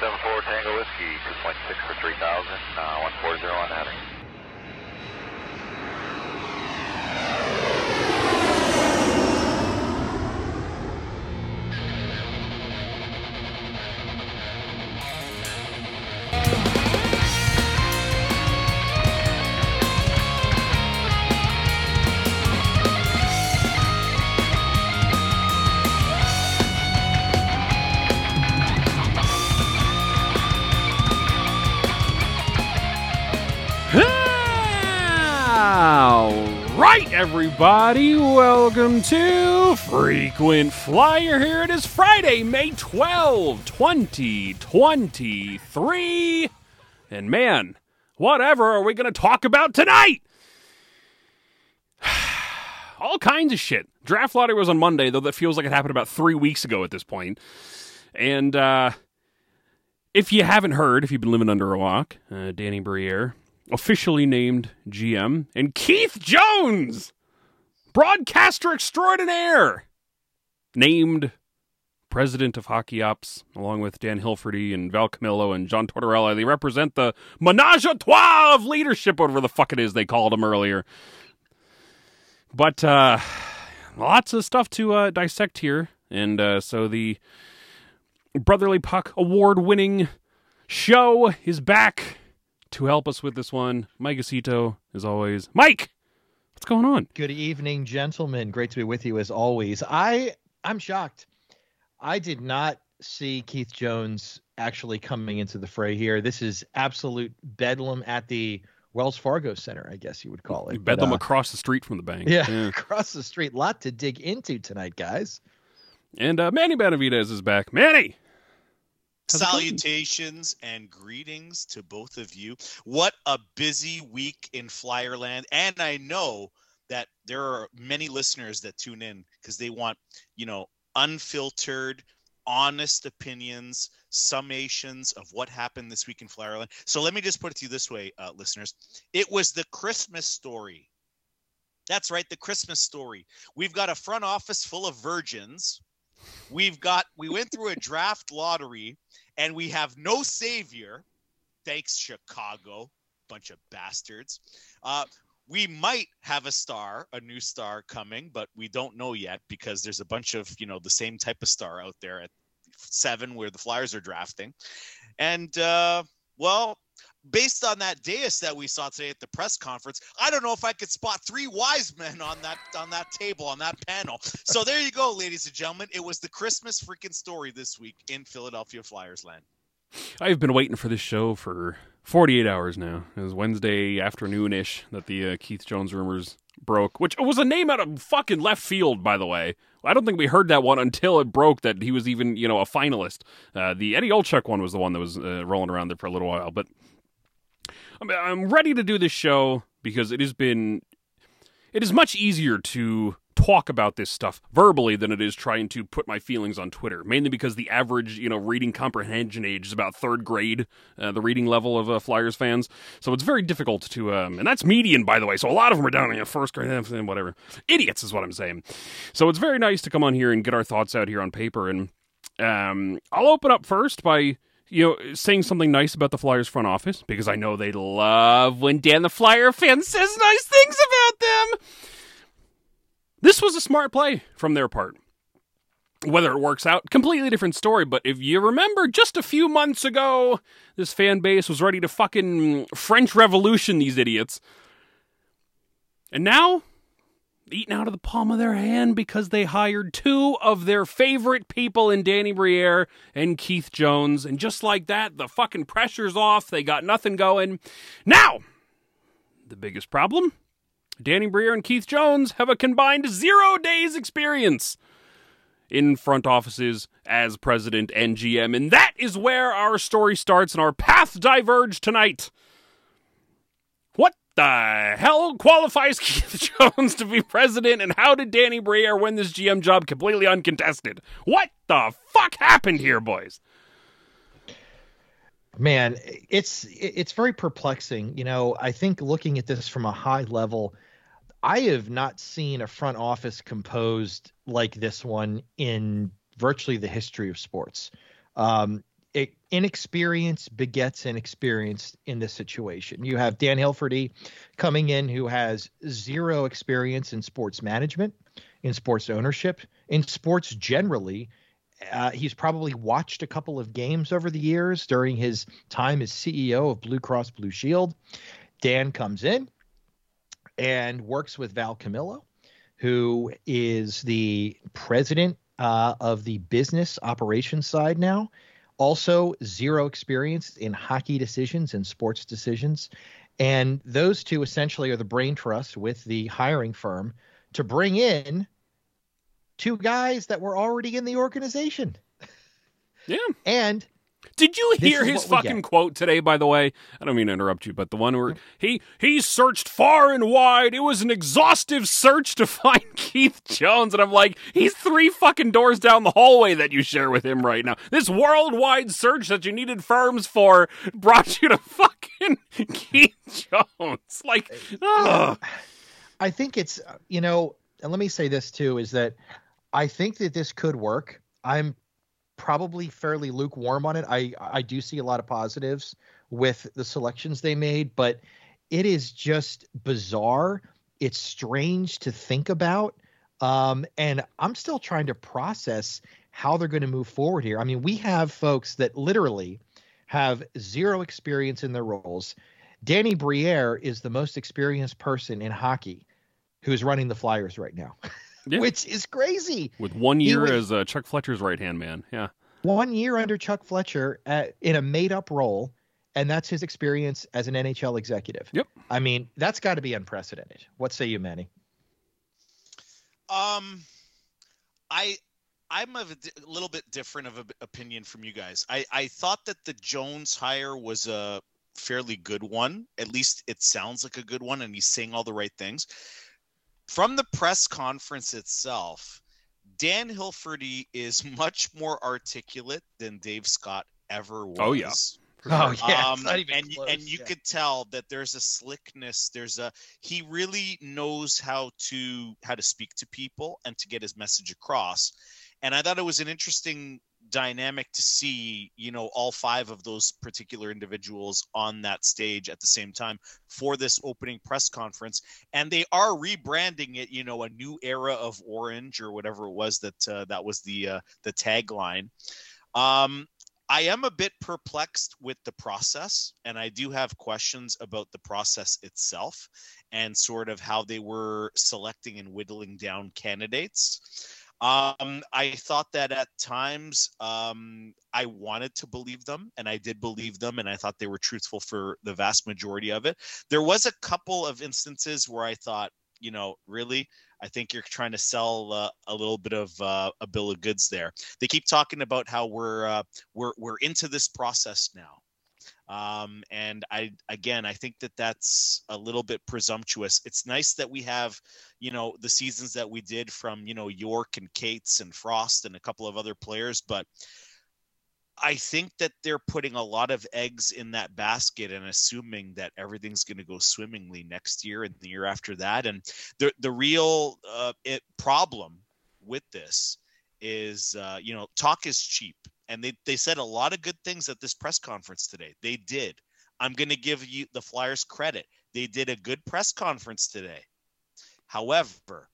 74 Tango Whiskey, 2.6 for 3000, uh, 140 on heading. Everybody, welcome to Frequent Flyer. Here it is Friday, May 12, 2023. And man, whatever are we going to talk about tonight? All kinds of shit. Draft lottery was on Monday, though that feels like it happened about three weeks ago at this point. And uh, if you haven't heard, if you've been living under a rock, uh, Danny Briere officially named GM, and Keith Jones, broadcaster extraordinaire, named president of Hockey Ops, along with Dan Hilferty and Val Camillo and John Tortorella. They represent the menage a trois of leadership, whatever the fuck it is they called them earlier. But uh, lots of stuff to uh, dissect here, and uh, so the Brotherly Puck award-winning show is back to help us with this one. Mike Acito, as always. Mike, what's going on? Good evening, gentlemen. Great to be with you as always. I I'm shocked. I did not see Keith Jones actually coming into the fray here. This is absolute bedlam at the Wells Fargo Center, I guess you would call it. Bedlam But, uh, across the street from the bank. yeah, across the street. Lot to dig into tonight, guys. And uh, Manny Benavidez is back. Manny! Salutations and greetings to both of you. What a busy week in Flyerland. And I know that there are many listeners that tune in because they want, you know, unfiltered, honest opinions, summations of what happened this week in Flyerland. So let me just put it to you this way, uh, listeners. It was the Christmas story. That's right, the Christmas story. We've got a front office full of virgins. We've got, we went through a draft lottery and we have no savior. Thanks, Chicago. Bunch of bastards. Uh, we might have a star, a new star coming, but we don't know yet because there's a bunch of, you know, the same type of star out there at seven where the Flyers are drafting. And, uh, well, based on that dais that we saw today at the press conference, I don't know if I could spot three wise men on that on that table on that panel. So there you go, ladies and gentlemen. It was the Christmas freaking story this week in Philadelphia Flyers land. I've been waiting for this show for 48 hours now. It was Wednesday afternoon-ish that the uh, Keith Jones rumors broke, which was a name out of fucking left field, by the way. I don't think we heard that one until it broke that he was even, you know, a finalist. Uh, the Eddie Olczyk one was the one that was uh, rolling around there for a little while, but I'm, ready to do this show because it has been it is much easier to talk about this stuff verbally than it is trying to put my feelings on Twitter. Mainly because the average, you know, reading comprehension age is about third grade, uh, the reading level of uh, Flyers fans. So it's very difficult to, um, and that's median, by the way. So a lot of them are down in first grade, and whatever. Idiots is what I'm saying. So it's very nice to come on here and get our thoughts out here on paper. And um, I'll open up first by you know, saying something nice about the Flyers front office because I know they love when Dan the Flyer fan says nice things about them. This was a smart play from their part. Whether it works out, completely different story. But if you remember, just a few months ago, this fan base was ready to fucking French Revolution these idiots. And now, eating out of the palm of their hand because they hired two of their favorite people in Danny Briere and Keith Jones. And just like that, the fucking pressure's off. They got nothing going. Now, the biggest problem Danny Briere and Keith Jones have a combined zero days experience in front offices as president and GM. And that is where our story starts and our path diverge tonight. The hell qualifies Keith Jones to be president, and how did Danny Briere win this GM job completely uncontested? What the fuck happened here, boys? Man, it's it's very perplexing. You know, I think looking at this from a high level, I have not seen a front office composed like this one in virtually the history of sports. Um, inexperience begets inexperience in this situation. You have Dan Hilferty coming in who has zero experience in sports management, in sports ownership, in sports generally. Uh, he's probably watched a couple of games over the years during his time as CEO of Blue Cross Blue Shield. Dan comes in and works with Val Camillo, who is the president uh, of the business operations side now. Also, zero experience in hockey decisions and sports decisions. And those two essentially are the brain trust with the hiring firm to bring in two guys that were already in the organization. Yeah. And did you hear his fucking quote today? By the way, I don't mean to interrupt you, but the one where he he searched far and wide. It was an exhaustive search to find Keith Jones, and I'm like, he's three fucking doors down the hallway that you share with him right now. This worldwide search that you needed firms for brought you to fucking Keith Jones. Like, ugh. I think it's you know, and let me say this too is that I think that this could work. I'm probably fairly lukewarm on it. I I do see a lot of positives with the selections they made, but it is just bizarre. It's strange to think about. Um, and I'm still trying to process how they're going to move forward here. I mean, we have folks that literally have zero experience in their roles. Danny Briere is the most experienced person in hockey who's running the Flyers right now, Yeah. which is crazy. with one year was- as uh, Chuck Fletcher's right hand man. Yeah. One year under Chuck Fletcher at, in a made up role, and that's his experience as an NHL executive. Yep. I mean, that's got to be unprecedented. What say you, Manny? Um, I I'm of a a little bit different of an opinion from you guys. I I thought that the Jones hire was a fairly good one. At least it sounds like a good one, and he's saying all the right things. From the press conference itself, Dan Hilferty is much more articulate than Dave Scott ever was. Oh, yeah. Oh yeah, um, not even and close, and you yeah. could tell that there's a slickness there's a he really knows how to how to speak to people and to get his message across and i thought it was an interesting dynamic to see you know all five of those particular individuals on that stage at the same time for this opening press conference and they are rebranding it you know a new era of orange or whatever it was that uh, that was the uh, the tagline um I am a bit perplexed with the process, and I do have questions about the process itself and sort of how they were selecting and whittling down candidates. Um, I thought that at times um, I wanted to believe them, and I did believe them, and I thought they were truthful for the vast majority of it. There was a couple of instances where I thought, you know, really, I think you're trying to sell uh, a little bit of uh, a bill of goods there. They keep talking about how we're uh, we're we're into this process now. Um, and I again, I think that that's a little bit presumptuous. It's nice that we have, you know, the seasons that we did from you know York and Cates and Frost and a couple of other players, but I think that they're putting a lot of eggs in that basket and assuming that everything's going to go swimmingly next year and the year after that. And the the real uh, it, problem with this is, uh, you know, talk is cheap, and they they said a lot of good things at this press conference today. They did. I'm going to give you the Flyers credit. They did a good press conference today. However,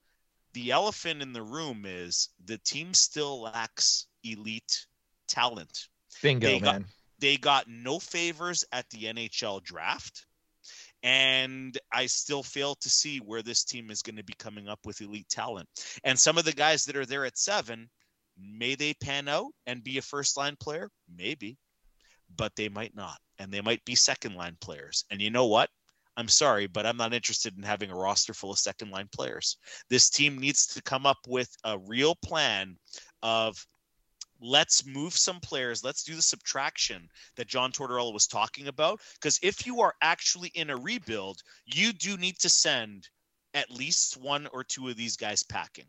the elephant in the room is the team still lacks elite talent Bingo, they got- man. they got no favors at the NHL draft. And I still fail to see where this team is going to be coming up with elite talent. And some of the guys that are there at seven, may they pan out and be a first line player? Maybe, but they might not. And they might be second line players. And you know what? I'm sorry, but I'm not interested in having a roster full of second line players. This team needs to come up with a real plan of let's move some players. Let's do the subtraction that John Tortorella was talking about. Because if you are actually in a rebuild, you do need to send at least one or two of these guys packing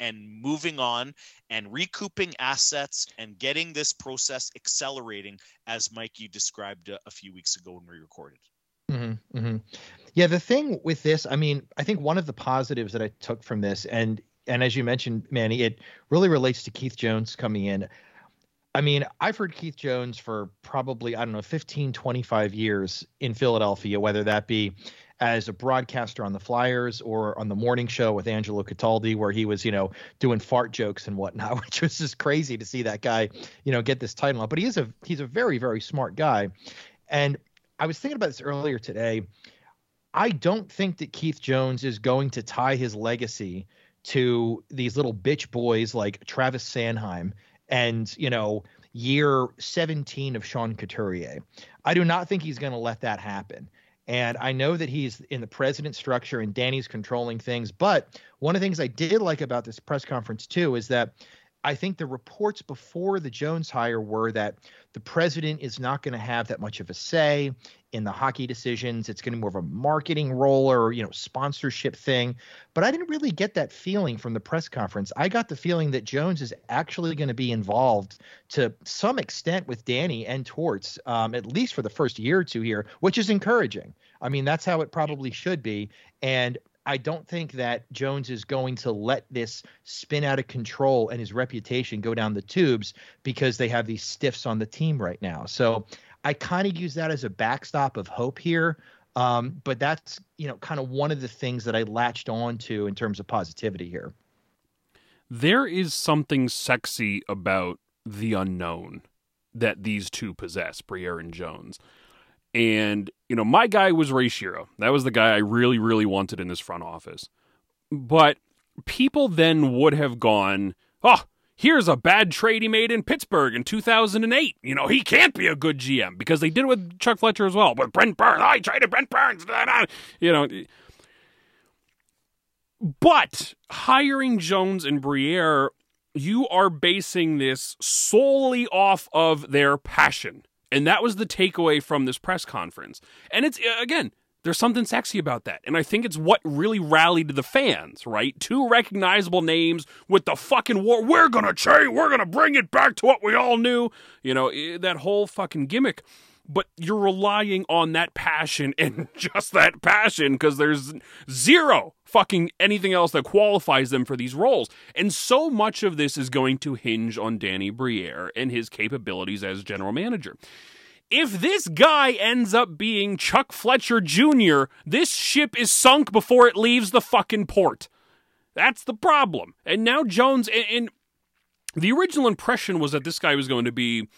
and moving on and recouping assets and getting this process accelerating, as Mikey described a, a few weeks ago when we recorded. hmm hmm Yeah, the thing with this, I mean, I think one of the positives that I took from this, and and as you mentioned, Manny, it really relates to Keith Jones coming in. I mean, I've heard Keith Jones for probably, I don't know, 15, 25 years in Philadelphia, whether that be as a broadcaster on the Flyers or on the morning show with Angelo Cataldi, where he was, you know, doing fart jokes and whatnot, which was just crazy to see that guy, you know, get this title. But he is a he's a very, very smart guy. And I was thinking about this earlier today. I don't think that Keith Jones is going to tie his legacy to these little bitch boys like Travis Sanheim and, you know, year 17 of Sean Couturier. I do not think he's going to let that happen. And I know that he's in the president structure and Danny's controlling things. But one of the things I did like about this press conference, too, is that I think the reports before the Jones hire were that the president is not going to have that much of a say in the hockey decisions. It's going to be more of a marketing role or, you know, sponsorship thing. But I didn't really get that feeling from the press conference. I got the feeling that Jones is actually going to be involved to some extent with Danny and Torts, um, at least for the first year or two here, which is encouraging. I mean, that's how it probably should be. And I don't think that Jones is going to let this spin out of control and his reputation go down the tubes because they have these stiffs on the team right now. So I kind of use that as a backstop of hope here. Um, but that's you know kind of one of the things that I latched on to in terms of positivity here. There is something sexy about the unknown that these two possess, Briere and Jones. And, you know, my guy was Ray Shero. That was the guy I really, really wanted in this front office. But people then would have gone, oh, here's a bad trade he made in Pittsburgh in 2008. You know, he can't be a good GM because they did it with Chuck Fletcher as well. But Brent Burns, oh, traded Brent Burns. You know, but hiring Jones and Briere, you are basing this solely off of their passion. And that was the takeaway from this press conference. And it's, again, there's something sexy about that. And I think it's what really rallied the fans, right? Two recognizable names with the fucking war. We're going to change. We're going to bring it back to what we all knew. You know, eh, that whole fucking gimmick. But you're relying on that passion and just that passion because there's zero fucking anything else that qualifies them for these roles. And so much of this is going to hinge on Danny Briere and his capabilities as general manager. If this guy ends up being Chuck Fletcher Jr., this ship is sunk before it leaves the fucking port. That's the problem. And now Jones, and, the original impression was that this guy was going to be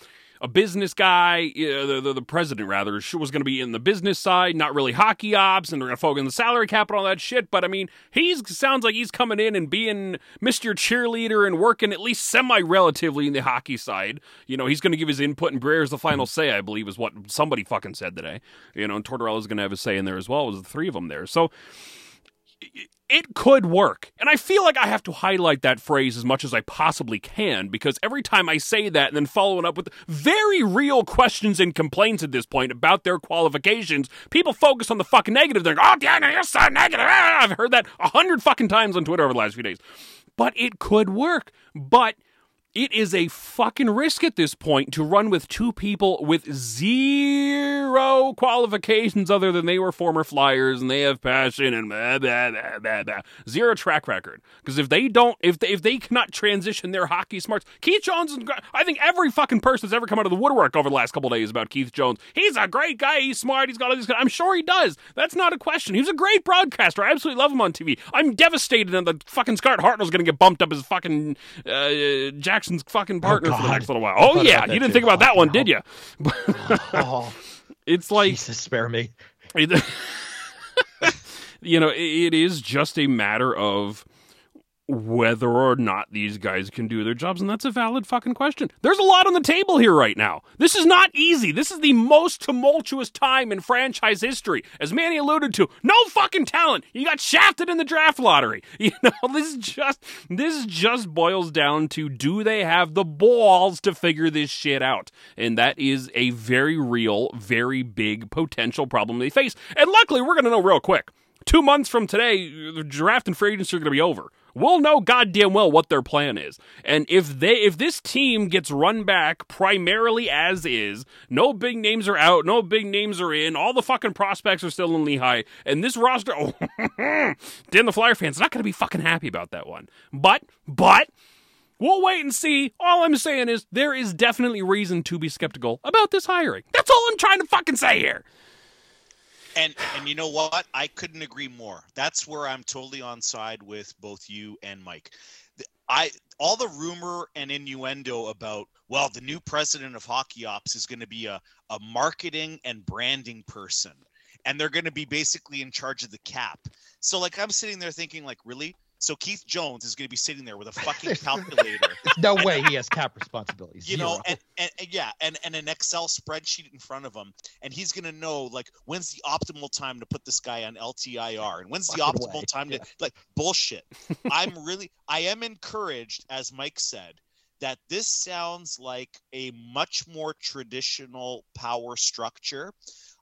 a business guy, uh, the, the, the, president rather, was going to be in the business side, not really hockey ops, and they're going to focus on the salary cap and all that shit. But I mean, he sounds like he's coming in and being Mr. Cheerleader and working at least semi relatively in the hockey side. You know, he's going to give his input, and Briere's the final say, I believe, is what somebody fucking said today. You know, and Tortorella's going to have a say in there as well. It was the three of them there. So it could work. And I feel like I have to highlight that phrase as much as I possibly can because every time I say that and then follow it up with very real questions and complaints at this point about their qualifications, people focus on the fucking negative. They're like, oh, Daniel, you're so negative. Ah, I've heard that a hundred fucking times on Twitter over the last few days. But it could work. But it is a fucking risk at this point to run with two people with zero qualifications other than they were former Flyers and they have passion and blah, blah, blah, blah, blah. zero track record. Because if they don't, if they, if they cannot transition their hockey smarts, Keith Jones, I think every fucking person that's ever come out of the woodwork over the last couple days about Keith Jones. He's a great guy. He's smart. He's got all these. I'm sure he does. That's not a question. He was a great broadcaster. I absolutely love him on TV. I'm devastated that the fucking Scott Hartnell's going to get bumped up as fucking uh, Jack Jackson's fucking oh, partner oh, for the next little while. Oh yeah, you didn't think about oh, that one, did you? oh, it's like Jesus, spare me. you know, it is just a matter of whether or not these guys can do their jobs, and that's a valid fucking question. There's a lot on the table here right now. This is not easy. This is the most tumultuous time in franchise history. As Manny alluded to, no fucking talent. You got shafted in the draft lottery. You know, this is just this just boils down to do they have the balls to figure this shit out? And that is a very real, very big potential problem they face. And luckily, we're gonna know real quick. Two months from today, the draft and free agency are going to be over we'll know goddamn well what their plan is. And if they if this team gets run back primarily as is, no big names are out, no big names are in, all the fucking prospects are still in Lehigh, and this roster oh Dan the Flyer fans not gonna be fucking happy about that one. But but We'll wait and see. All I'm saying is there is definitely reason to be skeptical about this hiring. That's all I'm trying to fucking say here. And and you know what? I couldn't agree more. That's where I'm totally on side with both you and Mike. I all the rumor and innuendo about well, the new president of Hockey Ops is going to be a a marketing and branding person, and they're going to be basically in charge of the cap. So like I'm sitting there thinking like, really? So Keith Jones is going to be sitting there with a fucking calculator. No way he has cap responsibilities. you know and, and, and yeah and, and an excel spreadsheet in front of him and he's going to know like when's the optimal time to put this guy on ltir and when's the Fucking optimal way, time to like bullshit. I'm really i am encouraged as mike said that this sounds like a much more traditional power structure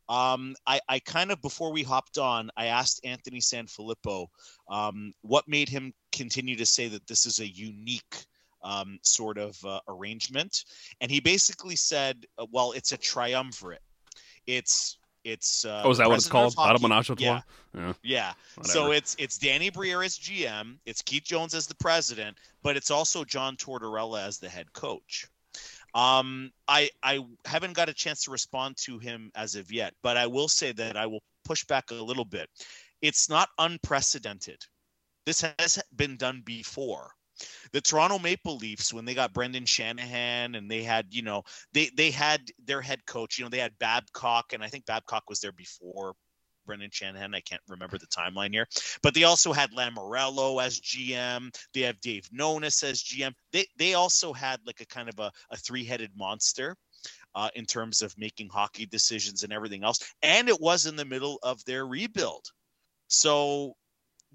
um, I, I kind of before we hopped on, I asked Anthony Sanfilippo um, what made him continue to say that this is a unique um, sort of uh, arrangement, and he basically said, uh, "Well, it's a triumvirate. It's it's uh, Oh, is that what it's called? Automonage Yeah, Yeah. yeah. Whatever. So it's it's Danny Briere as GM, it's Keith Jones as the president, but it's also John Tortorella as the head coach. Um, I I haven't got a chance to respond to him as of yet, but I will say that I will push back a little bit. It's not unprecedented. This has been done before. The Toronto Maple Leafs, when they got Brendan Shanahan and they had, you know, they they had their head coach, you know, they had Babcock, and I think Babcock was there before Brendan Shanahan. I can't remember the timeline here, but they also had Lamoriello as GM. They have Dave Nonis as GM. They they also had like a kind of a, a three headed monster. Uh, in terms of making hockey decisions and everything else, and it was in the middle of their rebuild. So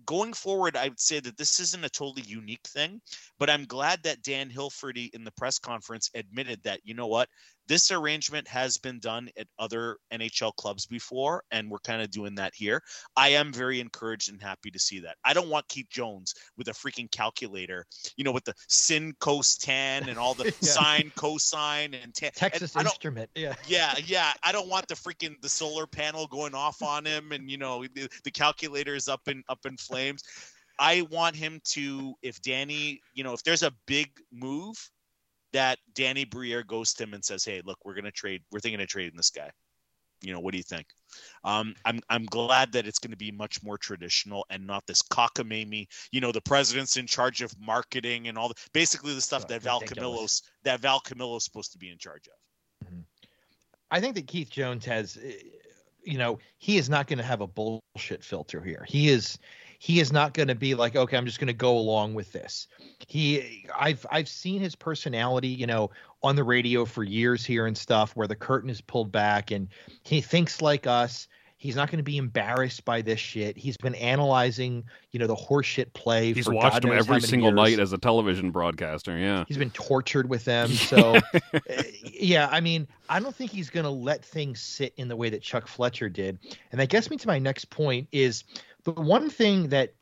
going forward, I would say that this isn't a totally unique thing, but I'm glad that Dan Hilferty in the press conference admitted that, you know what, this arrangement has been done at other NHL clubs before, and we're kind of doing that here. I am very encouraged and happy to see that. I don't want Keith Jones with a freaking calculator, you know, with the sin cos tan and all the Yeah. sine cosine and tan. Texas don't, Instrument. Yeah. yeah, yeah. I don't want the freaking the solar panel going off on him, and you know the, the calculator is up in up in flames. I want him to, if Danny, you know, if there's a big move, that Danny Briere goes to him and says, "Hey, look, we're gonna trade. We're thinking of trading this guy. You know, what do you think?" Um, I'm I'm glad that it's going to be much more traditional and not this cockamamie. You know, the president's in charge of marketing and all the basically the stuff Oh, that Val. Camillo's that Val Camillo's supposed to be in charge of. I think that Keith Jones has, uh, you know, he is not going to have a bullshit filter here. He is, he is not going to be like, okay, I'm just going to go along with this. He, I've, I've seen his personality, you know, on the radio for years here and stuff, where the curtain is pulled back, and he thinks like us. He's not going to be embarrassed by this shit. He's been analyzing, you know, the horseshit play. He's for watched God them every single years. night as a television broadcaster. Yeah. He's been tortured with them. So, uh, yeah, I mean, I don't think he's going to let things sit in the way that Chuck Fletcher did. And that gets me to my next point is the one thing that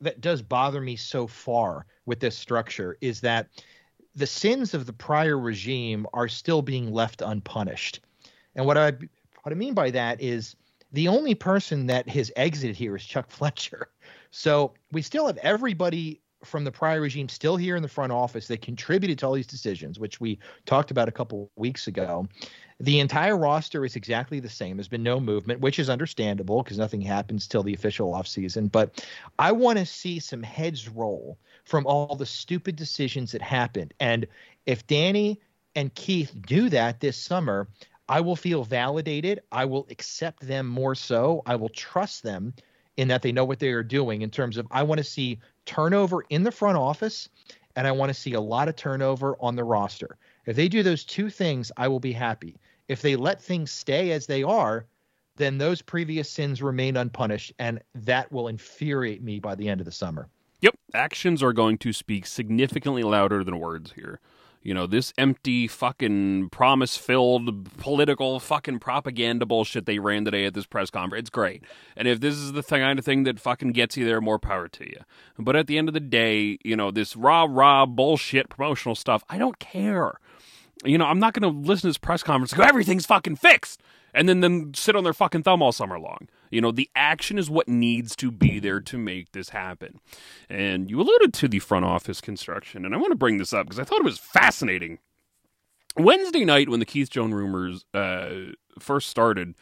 that does bother me so far with this structure is that the sins of the prior regime are still being left unpunished. And what I what I mean by that is the only person that has exited here is Chuck Fletcher. So we still have everybody from the prior regime still here in the front office that contributed to all these decisions, which we talked about a couple weeks ago. The entire roster is exactly the same. There's been no movement, which is understandable because nothing happens till the official offseason. But I want to see some heads roll from all the stupid decisions that happened. And if Danny and Keith do that this summer, I will feel validated. I will accept them more so. I will trust them in that they know what they are doing in terms of I want to see turnover in the front office and I want to see a lot of turnover on the roster. If they do those two things, I will be happy. If they let things stay as they are, then those previous sins remain unpunished and that will infuriate me by the end of the summer. Yep, actions are going to speak significantly louder than words here. You know, this empty fucking promise filled political fucking propaganda bullshit they ran today at this press conference. It's great. And if this is the kind of thing that fucking gets you there, more power to you. But at the end of the day, you know, this rah rah bullshit promotional stuff, I don't care. You know, I'm not going to listen to this press conference go, everything's fucking fixed. And then, then sit on their fucking thumb all summer long. You know, the action is what needs to be there to make this happen. And you alluded to the front office construction, and I want to bring this up because I thought it was fascinating. Wednesday night, when the Keith Jones rumors uh, first started,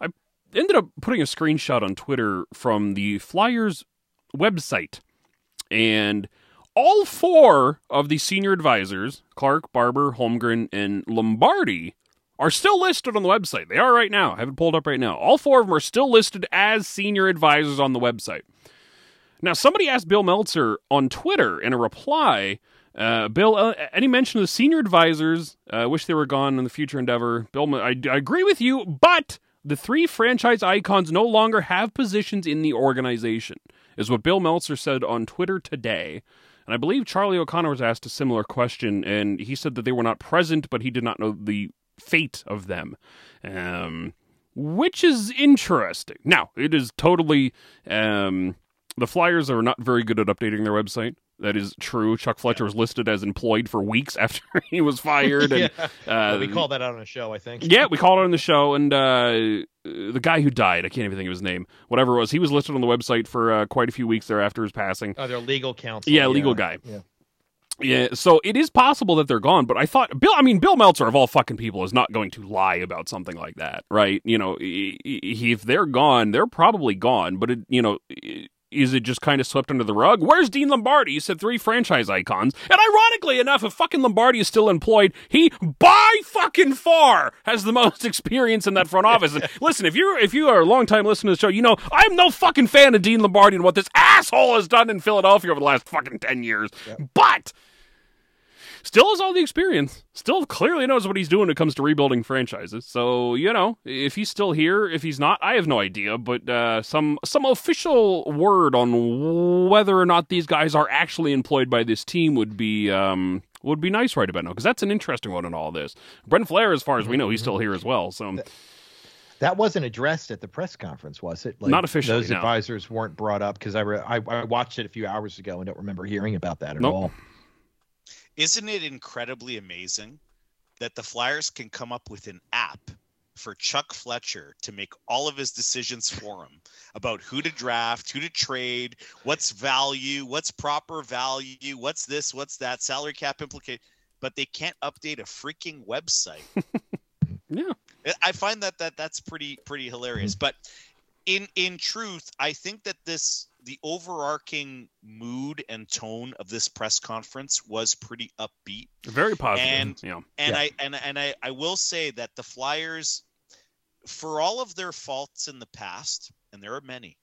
I ended up putting a screenshot on Twitter from the Flyers website. And all four of the senior advisors, Clark, Barber, Holmgren, and Lombardi, are still listed on the website. They are right now. I have it pulled up right now. All four of them are still listed as senior advisors on the website. Now, somebody asked Bill Meltzer on Twitter in a reply. Uh, Bill, uh, any mention of the senior advisors? Uh, wish they were gone in the future endeavor. Bill, I, I agree with you, but the three franchise icons no longer have positions in the organization, is what Bill Meltzer said on Twitter today. And I believe Charlie O'Connor was asked a similar question, and he said that they were not present, but he did not know the fate of them. Um, which is interesting. Now, it is totally. Um, the Flyers are not very good at updating their website. That is true. Chuck Fletcher yeah. was listed as employed for weeks after he was fired. And, yeah. uh, we called that out on a show, I think. Yeah, we called it on the show. And uh, the guy who died, I can't even think of his name, whatever it was, he was listed on the website for uh, quite a few weeks there after his passing. Oh, their legal counsel. Yeah, legal guy. Yeah. Yeah, so it is possible that they're gone, but I thought Bill. I mean, Bill Meltzer of all fucking people is not going to lie about something like that, right? You know, if they're gone, they're probably gone. But it, you know, is it just kind of swept under the rug? Where's Dean Lombardi? You said three franchise icons. And ironically enough, if fucking Lombardi is still employed, he by fucking far has the most experience in that front office. Listen, if you're if you are a long time listener to the show, you know I'm no fucking fan of Dean Lombardi and what this asshole has done in Philadelphia over the last fucking ten years. Yep. But still has all the experience. Still clearly knows what he's doing when it comes to rebuilding franchises. So you know, if he's still here, if he's not, I have no idea. But uh, some some official word on whether or not these guys are actually employed by this team would be. Um, would be nice right about now because that's an interesting one in all this. Brent Flahr, as far as we know, he's still here as well. So that wasn't addressed at the press conference, was it? Like, Not officially. Those no. advisors weren't brought up because I, re- I, I watched it a few hours ago and don't remember hearing about that at nope. all. Isn't it incredibly amazing that the Flyers can come up with an app for Chuck Fletcher to make all of his decisions for him about who to draft, who to trade, what's value, what's proper value, what's this, what's that, salary cap implicate, but they can't update a freaking website. yeah. I find that that that's pretty pretty hilarious. But in in truth, I think that this the overarching mood and tone of this press conference was pretty upbeat. Very positive. And yeah. and yeah. I and and I, I will say that the Flyers, for all of their faults in the past, and there are many,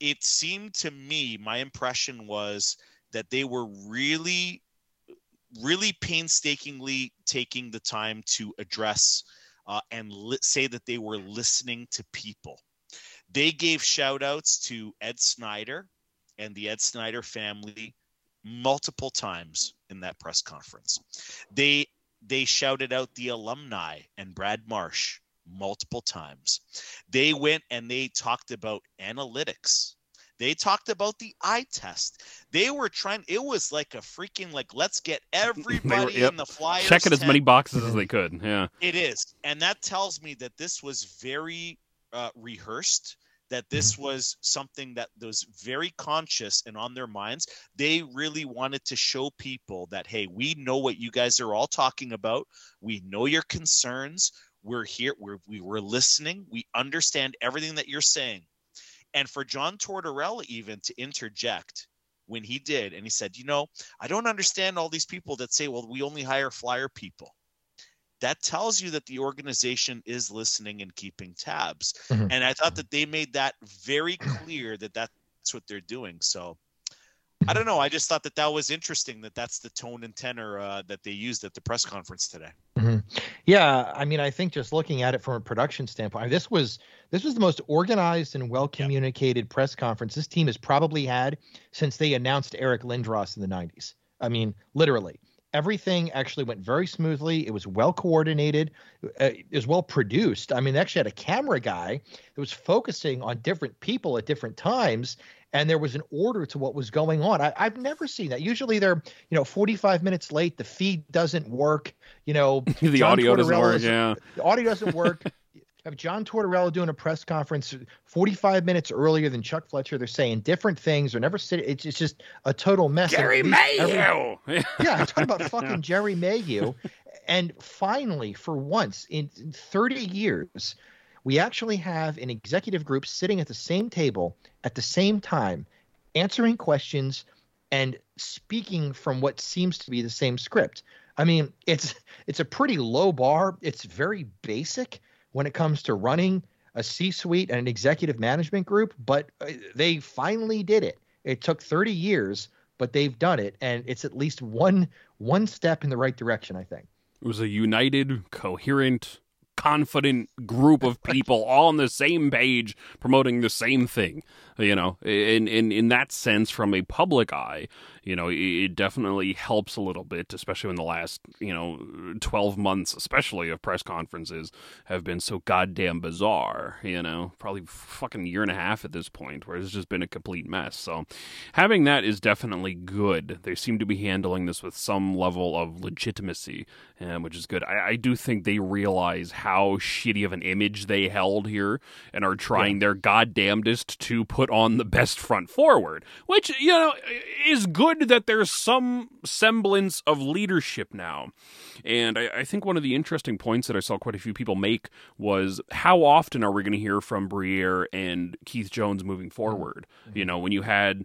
it seemed to me, my impression was that they were really, really painstakingly taking the time to address uh, and li- say that they were listening to people they gave shout outs to Ed Snider and the Ed Snider family multiple times in that press conference. They they shouted out the alumni and Brad Marsh multiple times. They went and they talked about analytics. They talked about the eye test. They were trying. It was like a freaking like let's get everybody were, yep. in the Flyers checking as many boxes as they could. Yeah, it is, and that tells me that this was very uh, rehearsed that this mm-hmm. was something that was very conscious and on their minds. They really wanted to show people that, hey, we know what you guys are all talking about. We know your concerns. We're here. We're, we were listening. We understand everything that you're saying. And for John Tortorella, even to interject when he did, and he said, you know, I don't understand all these people that say, well, we only hire flyer people that tells you that the organization is listening and keeping tabs. Mm-hmm. And I thought that they made that very clear that that's what they're doing. So I don't know. I just thought that that was interesting that that's the tone and tenor uh, that they used at the press conference today. Mm-hmm. Yeah, I mean, I think just looking at it from a production standpoint, this was this was the most organized and well communicated yep. press conference this team has probably had since they announced Eric Lindros in the '90s. I mean, literally everything actually went very smoothly. It was well coordinated. Uh, it was well produced. I mean, they actually had a camera guy that was focusing on different people at different times, and there was an order to what was going on. I, have never seen that. Usually, they're you know 45 minutes late. The feed doesn't work. You know, the John audio doesn't work. Yeah, the audio doesn't work. have John Tortorella doing a press conference 45 minutes earlier than Chuck Fletcher. They're saying different things. They're never sitting. It's, it's just a total mess. Jerry these- every- yeah, I'm talking about fucking Jerry Mayhew. And finally, for once in in 30 years, we actually have an executive group sitting at the same table at the same time, answering questions and speaking from what seems to be the same script. I mean, it's it's a pretty low bar. It's very basic when it comes to running a C-suite and an executive management group, but uh, they finally did it. It took 30 years, but they've done it, and it's at least one one step in the right direction. I think. It was a united, coherent, confident group of people all on the same page promoting the same thing. You know, in in in that sense, from a public eye, you know, it, it definitely helps a little bit, especially when the last you know twelve months, especially of press conferences, have been so goddamn bizarre. You know, probably fucking year and a half at this point, where it's just been a complete mess. So, having that is definitely good. They seem to be handling this with some level of legitimacy, um, which is good. I, I do think they realize how shitty of an image they held here and are trying their goddamnedest to put on the best front forward, which, you know, is good that there's some semblance of leadership now. And I, I think one of the interesting points that I saw quite a few people make was how often are we going to hear from Briere and Keith Jones moving forward? You know, when you had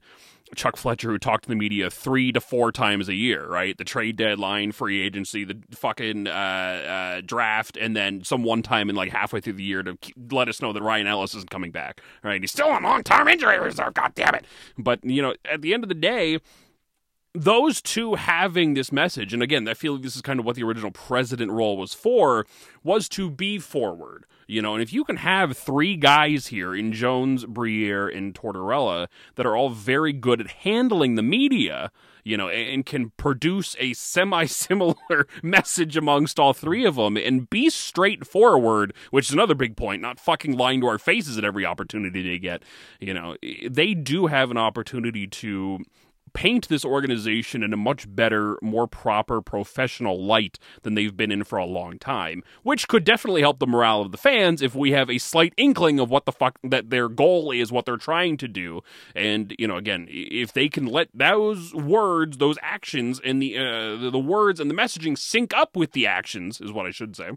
Chuck Fletcher, who talked to the media three to four times a year, right? The trade deadline, free agency, the fucking uh, uh, draft, and then some one time in like halfway through the year to let us know that Ryan Ellis isn't coming back, right? He's still on long term injury reserve, god damn it. But, you know, at the end of the day, those two having this message, and again, I feel like this is kind of what the original president role was for, was to be forward. You know, and if you can have three guys here in Jones, Briere, and Tortorella that are all very good at handling the media, you know, and can produce a semi similar message amongst all three of them and be straightforward, which is another big point, not fucking lying to our faces at every opportunity they get. You know, they do have an opportunity to paint this organization in a much better, more proper, professional light than they've been in for a long time, which could definitely help the morale of the fans if we have a slight inkling of what the fuck that their goal is, what they're trying to do. And, you know, again, if they can let those words, those actions, and the, uh, the words and the messaging sync up with the actions, is what I should say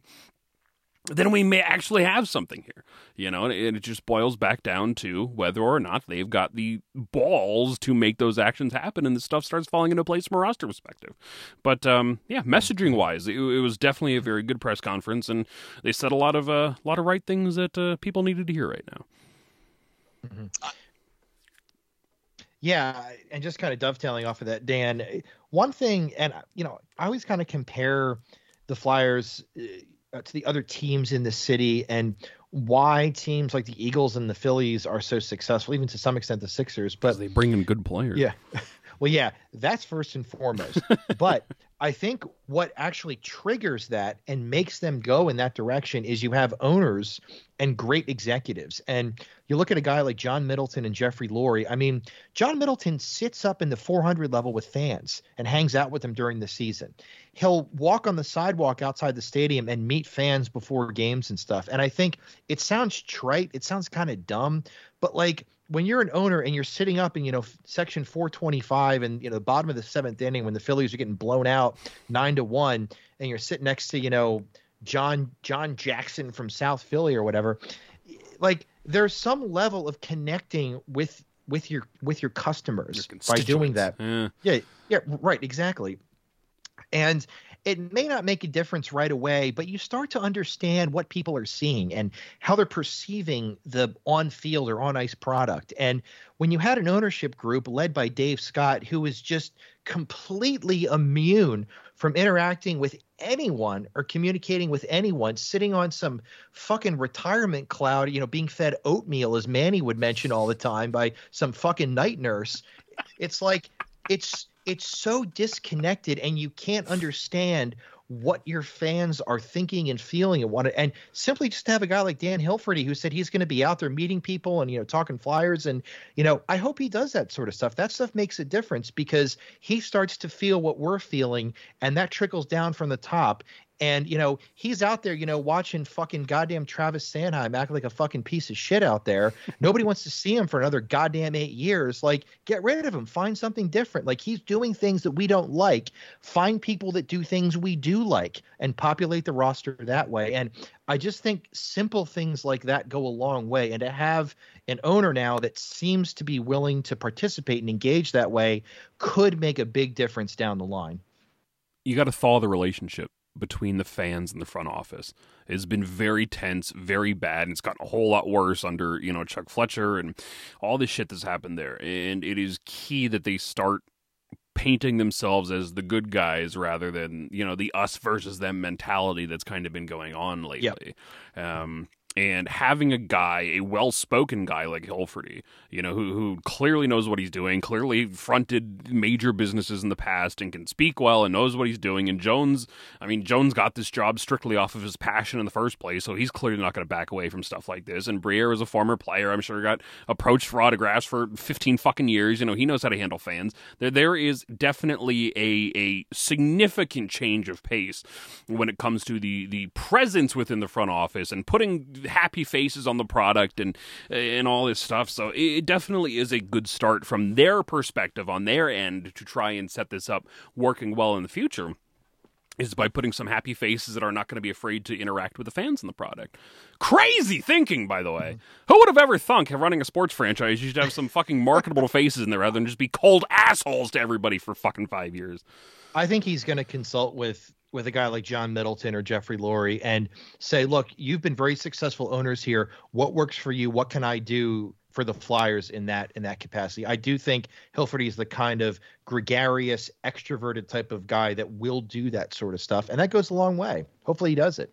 then we may actually have something here, you know, and it just boils back down to whether or not they've got the balls to make those actions happen, and the stuff starts falling into place from a roster perspective. But um, yeah, messaging wise, it, it, was definitely a very good press conference, and they said a lot of a uh, lot of right things that uh, people needed to hear right now. Mm-hmm. Yeah, and just kind of dovetailing off of that, Dan. One thing, and you know, I always kind of compare the Flyers uh, to the other teams in the city and why teams like the Eagles and the Phillies are so successful, even to some extent the Sixers. But they bring in good players. Yeah. Well, yeah, that's first and foremost. but I think what actually triggers that and makes them go in that direction is you have owners and great executives. And you look at a guy like John Middleton and Jeffrey Lurie. I mean, John Middleton sits up in the 400 level with fans and hangs out with them during the season. He'll walk on the sidewalk outside the stadium and meet fans before games and stuff. And I think it sounds trite, it sounds kind of dumb, but like when you're an owner and you're sitting up in you know section 425 and you know the bottom of the seventh inning when the Phillies are getting blown out nine to one, and you're sitting next to you know John John Jackson from South Philly or whatever, like there's some level of connecting with with your with your customers Your by doing that. Yeah. Yeah, yeah, right, exactly. And it may not make a difference right away, but you start to understand what people are seeing and how they're perceiving the on field or on ice product. And when you had an ownership group led by Dave Scott, who was just completely immune from interacting with anyone or communicating with anyone, sitting on some fucking retirement cloud, you know, being fed oatmeal, as Manny would mention all the time, by some fucking night nurse. It's like, it's it's so disconnected and you can't understand what your fans are thinking and feeling and to, and simply just to have a guy like Dan Hilferty who said he's going to be out there meeting people and you know talking flyers and you know I hope he does that sort of stuff. That stuff makes a difference because he starts to feel what we're feeling and that trickles down from the top And you know, he's out there, you know, watching fucking goddamn Travis Sanheim act like a fucking piece of shit out there. Nobody wants to see him for another goddamn eight years. Like, get rid of him. Find something different. Like he's doing things that we don't like. Find people that do things we do like and populate the roster that way. And I just think simple things like that go a long way. And to have an owner now that seems to be willing to participate and engage that way could make a big difference down the line. You got to thaw the relationship between the fans and the front office. It's been very tense, very bad, and it's gotten a whole lot worse under, you know, Chuck Fletcher and all this shit that's happened there. And it is key that they start painting themselves as the good guys rather than, you know, the us versus them mentality that's kind of been going on lately. Yep. Um, and having a guy, a well-spoken guy like Hilferty, you know, who who clearly knows what he's doing, clearly fronted major businesses in the past and can speak well and knows what he's doing. And Jones, I mean, Jones got this job strictly off of his passion in the first place, so he's clearly not going to back away from stuff like this. And Briere is a former player, I'm sure, got approached for autographs for 15 fucking years. You know, he knows how to handle fans. There, there is definitely a a significant change of pace when it comes to the the presence within the front office and putting happy faces on the product and and all this stuff. So it definitely is a good start from their perspective on their end to try and set this up working well in the future is by putting some happy faces that are not going to be afraid to interact with the fans in the product. Crazy thinking, by the way. Mm-hmm. Who would have ever thunk running a sports franchise you should have some fucking marketable faces in there rather than just be cold assholes to everybody for fucking five years? I think he's going to consult with with a guy like John Middleton or Jeffrey Lurie and say, look, you've been very successful owners here. What works for you? What can I do for the Flyers in that in that capacity? I do think Hilferty is the kind of gregarious, extroverted type of guy that will do that sort of stuff, and that goes a long way. Hopefully, he does it.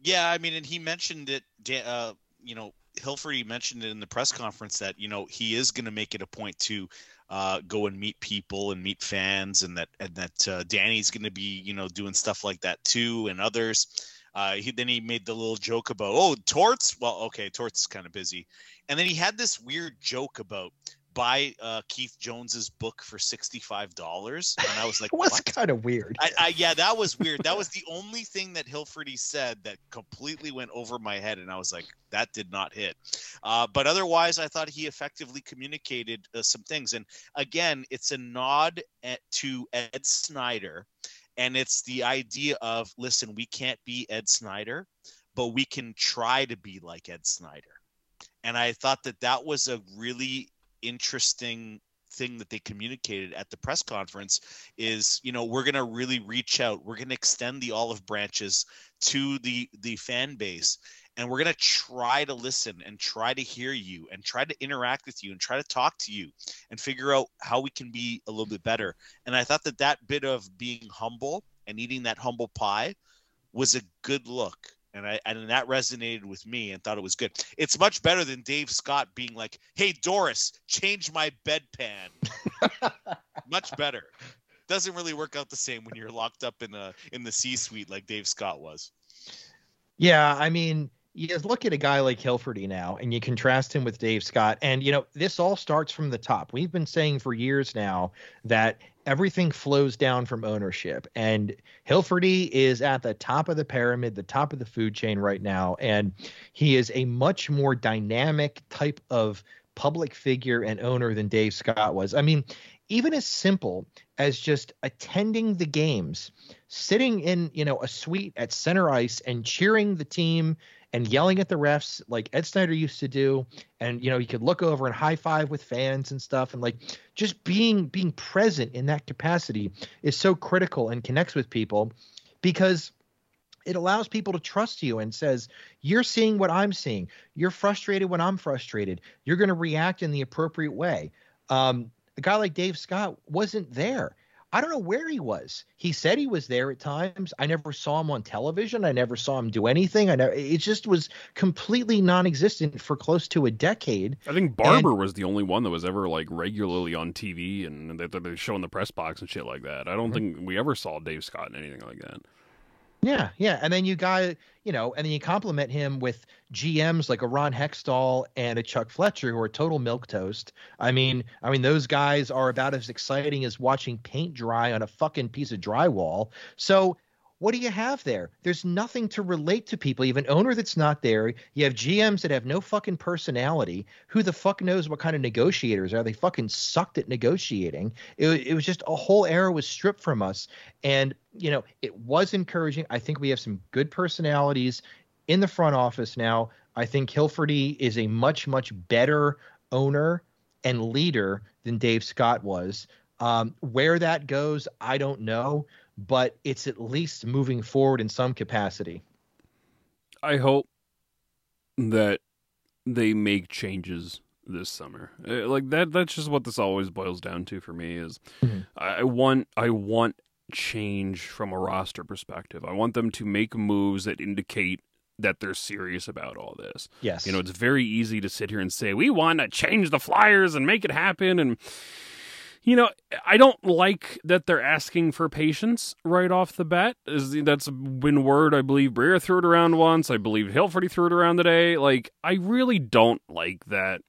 Yeah, I mean, and he mentioned it. Uh, you know, Hilferty mentioned it in the press conference that you know he is going to make it a point to uh, go and meet people and meet fans, and that and that uh, Danny's going to be you know doing stuff like that too, and others. Uh, he then he made the little joke about oh Torts. Well, okay, Torts is kind of busy, and then he had this weird joke about buy uh, Keith Jones's book for sixty five dollars, and I was like, "What's kind of weird?" I, I, yeah, that was weird. That was the only thing that Hilferty said that completely went over my head, and I was like, "That did not hit." Uh, but otherwise, I thought he effectively communicated uh, some things, and again, it's a nod at, to Ed Snider, and it's the idea of, listen, we can't be Ed Snider, but we can try to be like Ed Snider." and I thought that that was a really interesting thing that they communicated at the press conference is you know we're going to really reach out we're going to extend the olive branches to the the fan base and we're going to try to listen and try to hear you and try to interact with you and try to talk to you and figure out how we can be a little bit better. And i thought that that bit of being humble and eating that humble pie was a good look and I and that resonated with me and thought it was good. It's much better than Dave Scott being like, "Hey Doris, change my bedpan." much better. Doesn't really work out the same when you're locked up in the in the C-suite like Dave Scott was. Yeah, I mean, you look at a guy like Hilferty now and you contrast him with Dave Scott. And, you know, this all starts from the top. We've been saying for years now that everything flows down from ownership. And Hilferty is at the top of the pyramid, the top of the food chain right now. And he is a much more dynamic type of public figure and owner than Dave Scott was. I mean, even as simple as just attending the games, sitting in, you know, a suite at center ice and cheering the team and yelling at the refs like Ed Snider used to do. And you know, you could look over and high five with fans and stuff. And like just being being present in that capacity is so critical and connects with people because it allows people to trust you and says you're seeing what i'm seeing you're frustrated when i'm frustrated you're going to react in the appropriate way um, a guy like dave scott wasn't there I don't know where he was. He said he was there at times. I never saw him on television. I never saw him do anything. I know it just was completely non-existent for close to a decade. I think Barber and, was the only one that was ever like regularly on TV and they're showing the press box and shit like that. I don't mm-hmm. think we ever saw Dave Scott in anything like that. Yeah, yeah, and then you got you know, and then you complement him with GMs like a Ron Hextall and a Chuck Fletcher who are total milk toast. I mean, I mean those guys are about as exciting as watching paint dry on a fucking piece of drywall. So what do you have there? There's nothing to relate to people. You have an owner that's not there. You have GMs that have no fucking personality. Who the fuck knows what kind of negotiators are? They fucking sucked at negotiating. It, it was just a whole era was stripped from us. And, you know, it was encouraging. I think we have some good personalities in the front office now. I think Hilferty is a much, much better owner and leader than Dave Scott was. Um, where that goes, I don't know, but it's at least moving forward in some capacity. I hope that they make changes this summer. Uh, Like that that's just what this always boils down to for me is Mhm. I I want I want change from a roster perspective. I want them to make moves that indicate that they're serious about all this. Yes. You know, it's very easy to sit here and say we want to change the Flyers and make it happen and you know, I don't like that they're asking for patience right off the bat. Is that's been word I believe Briere threw it around once. I believe Hilferty threw it around today. Like I really don't like that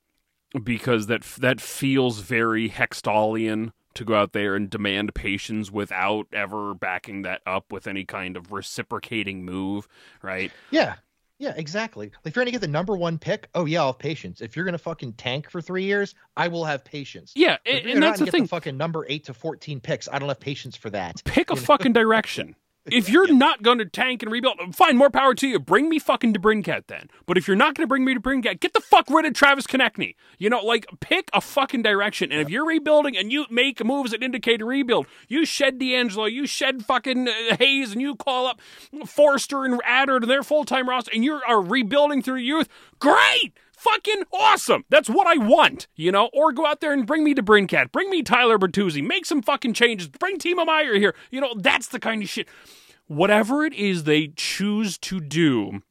because that that feels very Hextallian to go out there and demand patience without ever backing that up with any kind of reciprocating move, right? yeah. Yeah, exactly. Like if you're gonna get the number one pick, oh yeah, I'll have patience. If you're gonna fucking tank for three years, I will have patience. Yeah, and, and not that's the get thing. fucking number eight to fourteen picks. I don't have patience for that. Pick a know? fucking direction. If you're not going to tank and rebuild, fine, more power to you. Bring me fucking DeBrincat then. But if you're not going to bring me DeBrincat, get the fuck rid of Travis Konecny. You know, like pick a fucking direction. And if you're rebuilding and you make moves that indicate a rebuild, you shed D'Angelo, you shed fucking uh, Hayes, and you call up Foerster and Adder to their full time roster, and you are rebuilding through youth. Great fucking awesome. That's what I want, you know? Or go out there and bring me DeBrincat, bring me Tyler Bertuzzi, make some fucking changes, bring Timo Meier here. You know, that's the kind of shit. Whatever it is they choose to do,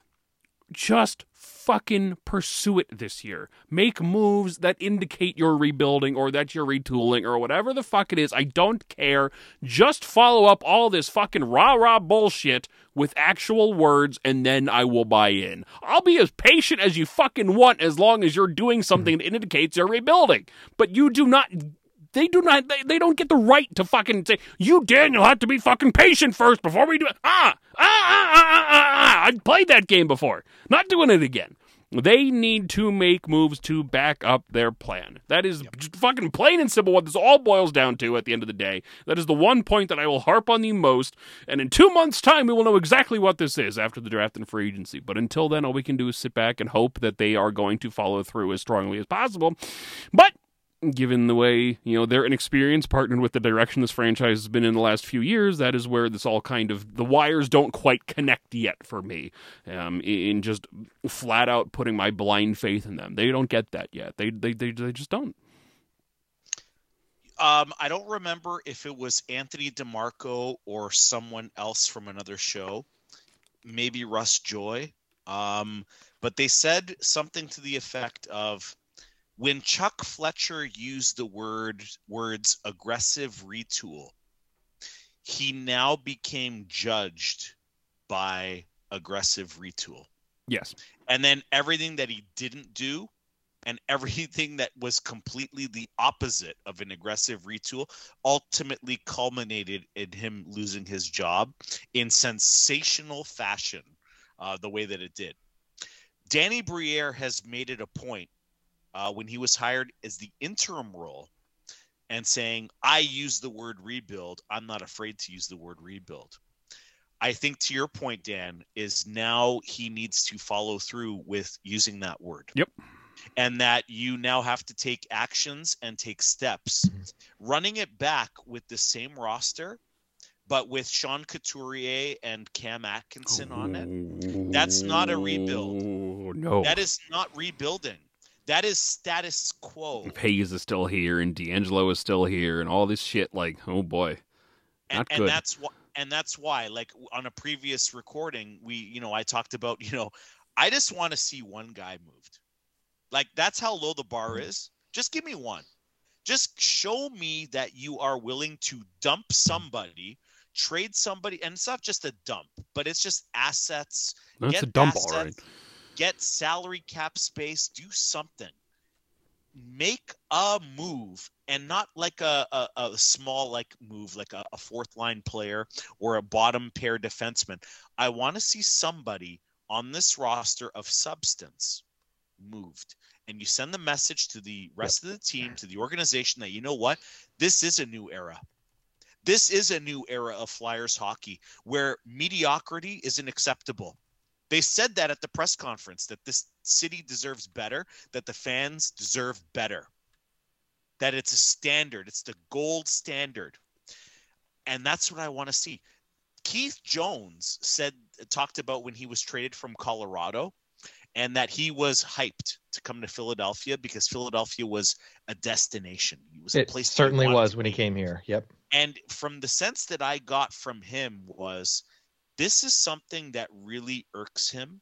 just fucking pursue it this year. Make moves that indicate you're rebuilding or that you're retooling or whatever the fuck it is. I don't care. Just follow up all this fucking rah rah bullshit with actual words and then I will buy in. I'll be as patient as you fucking want as long as you're doing something that indicates you're rebuilding. But you do not they do not they, they don't get the right to fucking say you daniel have to be fucking patient first before we do it ah ah ah ah ah, ah, ah. i played that game before not doing it again they need to make moves to back up their plan. That is just fucking plain and simple what this all boils down to at the end of the day. That is the one point that I will harp on the most. And in two months' time, we will know exactly what this is after the draft and free agency. But until then, all we can do is sit back and hope that they are going to follow through as strongly as possible. But given the way you know their inexperience partnered with the direction this franchise has been in the last few years that is where this all kind of the wires don't quite connect yet for me um, in just flat out putting my blind faith in them. They don't get that yet. They they they, they just don't. Um, I don't remember if it was Anthony DeMarco or someone else from another show, maybe Russ Joy. Um, but they said something to the effect of when Chuck Fletcher used the word words aggressive retool, he now became judged by aggressive retool. yes And then everything that he didn't do and everything that was completely the opposite of an aggressive retool ultimately culminated in him losing his job in sensational fashion, uh, the way that it did. Danny Briere has made it a point uh, when he was hired as the interim role and saying, I use the word rebuild. I'm not afraid to use the word rebuild. I think to your point, Dan, is now he needs to follow through with using that word. Yep. And that you now have to take actions and take steps. Running it back with the same roster, but with Sean Couturier and Cam Atkinson on it, That's not a rebuild. no that is not rebuilding. That is status quo. Hayes is still here and D'Angelo is still here and all this shit like oh boy. And, Not and good. that's why and that's why like on a previous recording we you know i talked about you know i just want to see one guy moved. Like that's how low the bar mm-hmm. is. Just give me one. Just show me that you are willing to dump somebody trade somebody and it's not just a dump but it's just assets. That's get a dump all right. assets, get salary cap space do something. Make a move and not like a, a, a small like move like a, a, fourth line player or a bottom pair defenseman. I want to see somebody on this roster of substance moved. And you send the message to the rest of the team to the organization that you know what? This is a new era. This is a new era of flyers hockey where mediocrity isn't acceptable they said that at the press conference that this city deserves better, that the fans deserve better, that it's a standard, it's the gold standard. And that's what I want to see. Keith Jones said talked about when he was traded from Colorado and that he was hyped to come to Philadelphia because Philadelphia was a destination. He was it a place certainly was when he came here. Yep. And from the sense that I got from him was this is something that really irks him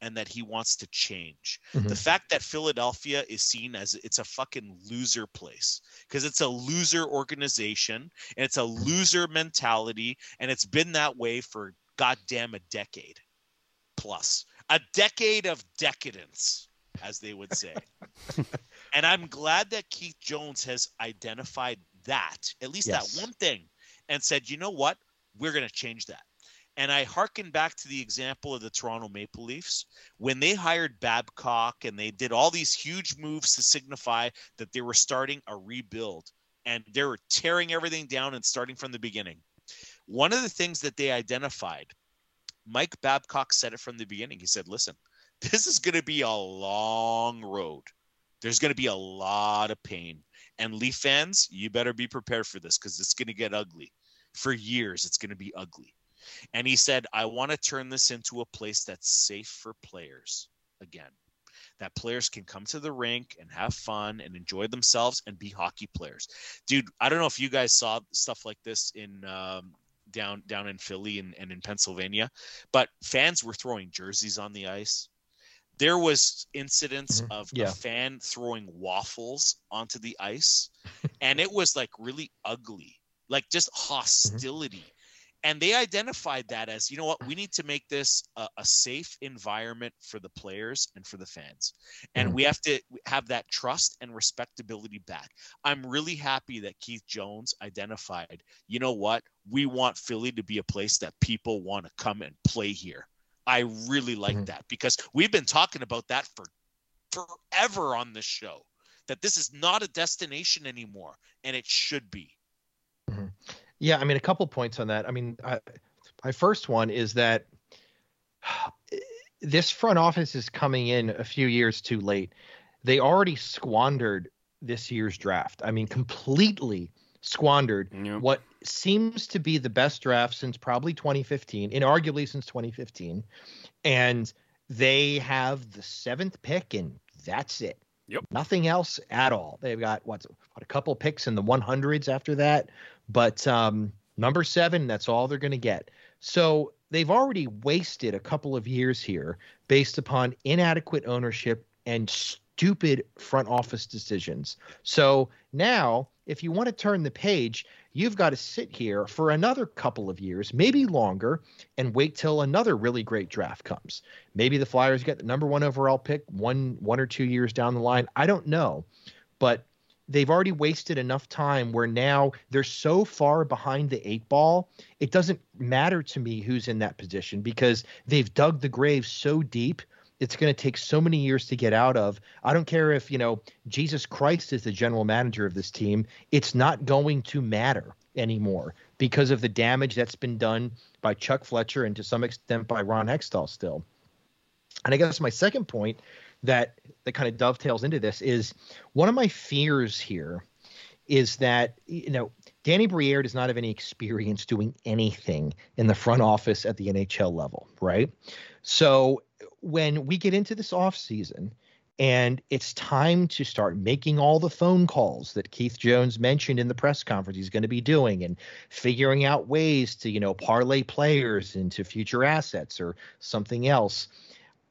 and that he wants to change. Mm-hmm. The fact that Philadelphia is seen as it's a fucking loser place because it's a loser organization and it's a loser mentality and it's been that way for goddamn a decade plus. A decade of decadence, as they would say. and I'm glad that Keith Jones has identified that, at least yes. that one thing, and said, you know what? We're going to change that. And I hearken back to the example of the Toronto Maple Leafs when they hired Babcock and they did all these huge moves to signify that they were starting a rebuild and they were tearing everything down and starting from the beginning. One of the things that they identified, Mike Babcock said it from the beginning. He said, listen, this is going to be a long road. There's going to be a lot of pain. And Leaf fans, you better be prepared for this because it's going to get ugly. For years, it's going to be ugly. And he said, I want to turn this into a place that's safe for players again. That players can come to the rink and have fun and enjoy themselves and be hockey players. Dude, I don't know if you guys saw stuff like this in um, down down in Philly and, and in Pennsylvania, but fans were throwing jerseys on the ice. There was incidents mm-hmm. of yeah. a fan throwing waffles onto the ice, and it was like really ugly, like just mm-hmm. hostility. And they identified that as you know what we need to make this a, a safe environment for the players and for the fans and mm-hmm. we have to have that trust and respectability back i'm really happy that keith jones identified you know what we want philly to be a place that people want to come and play here i really like mm-hmm. that because we've been talking about that for forever on this show that this is not a destination anymore and it should be. Yeah, I mean, a couple points on that. I mean, I, my first one is that this front office is coming in a few years too late. They already squandered this year's draft. I mean, completely squandered yep. what seems to be the best draft since probably 2015, and inarguably since 2015. And they have the seventh pick, and that's it. Yep. Nothing else at all. They've got what, what a couple picks in the 100s after that. But um, number seven, that's all they're going to get. So they've already wasted a couple of years here based upon inadequate ownership and stupid front office decisions. So now, if you want to turn the page, you've got to sit here for another couple of years, maybe longer, and wait till another really great draft comes. Maybe the Flyers get the number one overall pick one one or two years down the line. I don't know, but they've already wasted enough time where now they're so far behind the eight ball it doesn't matter to me who's in that position because they've dug the grave so deep it's going to take so many years to get out of. I don't care if you know jesus christ is the general manager of this team it's not going to matter anymore because of the damage that's been done by chuck fletcher and to some extent by ron hextall still. And i guess my second point that that kind of dovetails into this is one of my fears here is that you know Danny Briere does not have any experience doing anything in the front office at the NHL level, right? So when we get into this off season and it's time to start making all the phone calls that Keith Jones mentioned in the press conference he's going to be doing and figuring out ways to, you know, parlay players into future assets or something else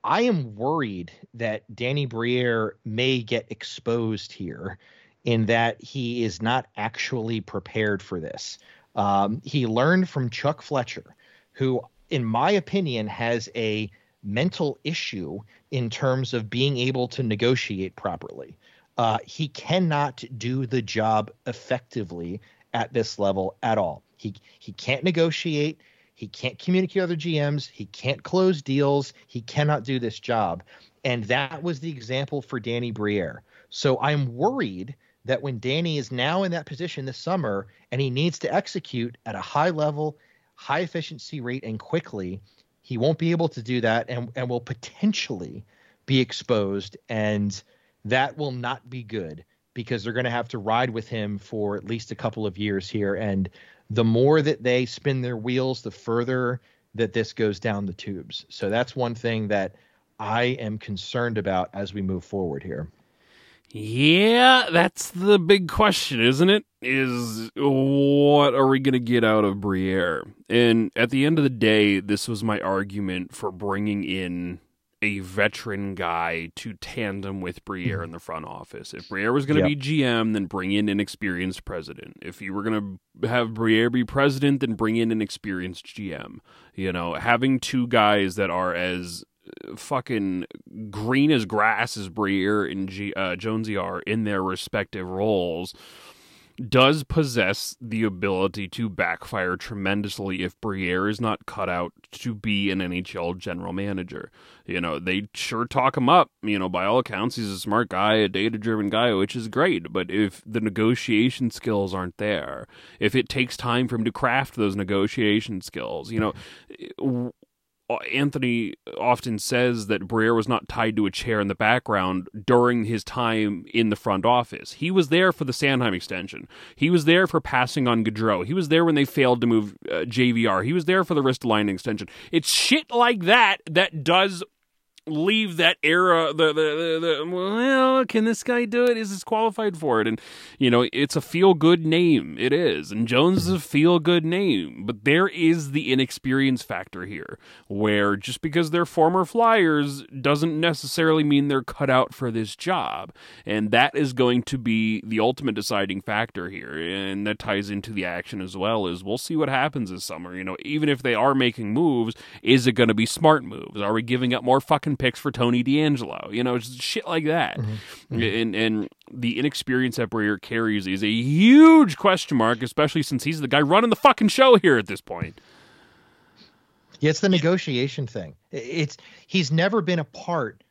I am worried that Danny Briere may get exposed here in that he is not actually prepared for this. Um, he learned from Chuck Fletcher, who, in my opinion, has a mental issue in terms of being able to negotiate properly. Uh, he cannot do the job effectively at this level at all. He he can't negotiate. He can't communicate with other GMs. He can't close deals. He cannot do this job. And that was the example for Danny Briere. So I'm worried that when Danny is now in that position this summer and he needs to execute at a high level, high efficiency rate and quickly, he won't be able to do that and, and will potentially be exposed. And that will not be good because they're going to have to ride with him for at least a couple of years here. And the more that they spin their wheels, the further that this goes down the tubes. So that's one thing that I am concerned about as we move forward here. Yeah, that's the big question, isn't it? Is what are we going to get out of Briere? And at the end of the day, this was my argument for bringing in a veteran guy to tandem with Briere in the front office. If Briere was going to Yep. be GM, then bring in an experienced president. If you were going to have Briere be president, then bring in an experienced GM. You know, having two guys that are as uh, fucking green as grass as Briere and G- uh, Jonesy are in their respective roles does possess the ability to backfire tremendously if Briere is not cut out to be an NHL general manager. You know, they sure talk him up. You know, by all accounts, he's a smart guy, a data driven guy, which is great. But if the negotiation skills aren't there, if it takes time for him to craft those negotiation skills, you know, Anthony often says that Briere was not tied to a chair in the background during his time in the front office. He was there for the Sanheim extension. He was there for passing on Gaudreau. He was there when they failed to move uh, JVR. He was there for the Ristolainen extension. It's shit like that that does leave that era the, the the the well can this guy do it? Is this qualified for it? And you know it's a feel good name. It is. And jones is a feel good name. But there is the inexperience factor here where just because they're former flyers doesn't necessarily mean they're cut out for this job. And that is going to be the ultimate deciding factor here. And that ties into the action as well is we'll see what happens this summer. You know even if they are making moves is it going to be smart moves? Are we giving up more fucking picks for Tony D'Angelo. You know, just shit like that. Mm-hmm. Mm-hmm. And and the inexperience that Briere carries is a huge question mark, especially since he's the guy running the fucking show here at this point. Yeah, it's the negotiation thing. It's he's never been a part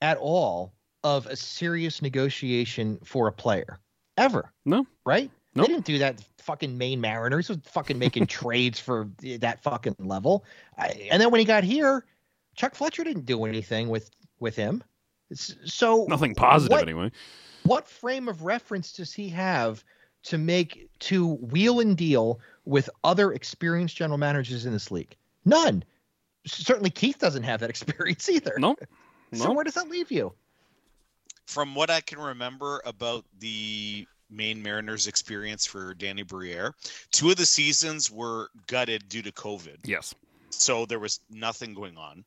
at all of a serious negotiation for a player ever. No. right? Nope. They didn't do that. Fucking Maine Mariners was fucking making trades for that fucking level. I, and then when he got here, Chuck Fletcher didn't do anything with with him. So Nothing positive what- anyway. what frame of reference does he have to make to wheel and deal with other experienced general managers in this league? None. Certainly Keith doesn't have that experience either. No. So where does that leave you? From what I can remember about the Maine Mariners experience for Danny Briere, two of the seasons were gutted due to COVID. Yes. So there was nothing going on.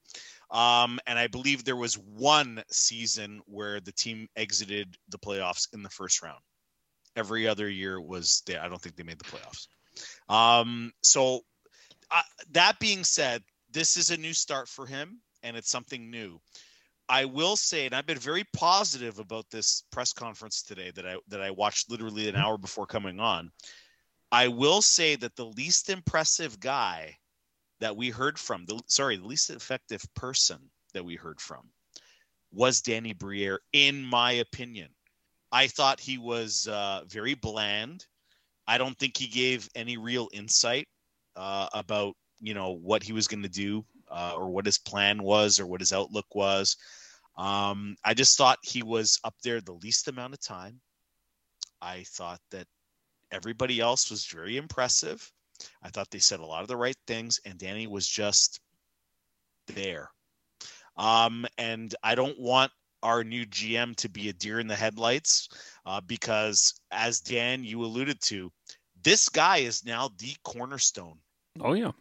Um, and I believe there was one season where the team exited the playoffs in the first round. Every other year was they, I don't think they made the playoffs. Um, so uh, that being said, this is a new start for him, and it's something new. I will say, and I've been very positive about this press conference today that I that I watched literally an hour before coming on. I will say that the least impressive guy that we heard from the sorry the least effective person that we heard from was danny briere in my opinion. I thought he was uh, very bland. I don't think he gave any real insight uh, about you know what he was going to do uh, or what his plan was or what his outlook was. Um, i just thought he was up there the least amount of time. I thought that everybody else was very impressive I thought they said a lot of the right things, and Danny was just there. Um, and I don't want our new GM to be a deer in the headlights uh, because, as Dan, you alluded to, this guy is now the cornerstone. Oh yeah.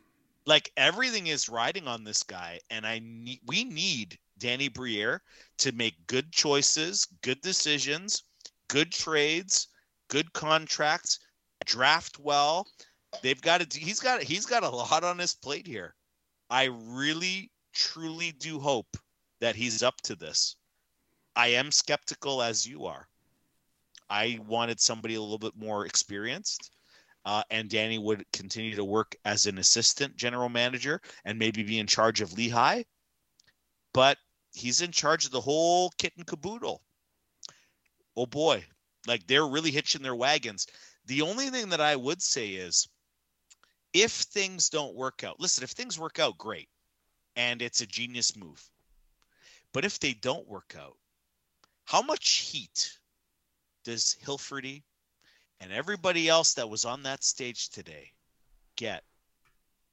Like everything is riding on this guy, and I need we need Danny Briere to make good choices, good decisions, good trades, good contracts, draft well they've got to he's got he's got a lot on his plate here i really truly do hope that he's up to this i am skeptical as you are I wanted somebody a little bit more experienced. Uh, and Danny would continue to work as an assistant general manager and maybe be in charge of Lehigh. But he's in charge of the whole kit and caboodle. Oh boy, like they're really hitching their wagons. The only thing that I would say is if things don't work out, listen, if things work out, great. And it's a genius move. But if they don't work out, how much heat does Hilferty and everybody else that was on that stage today get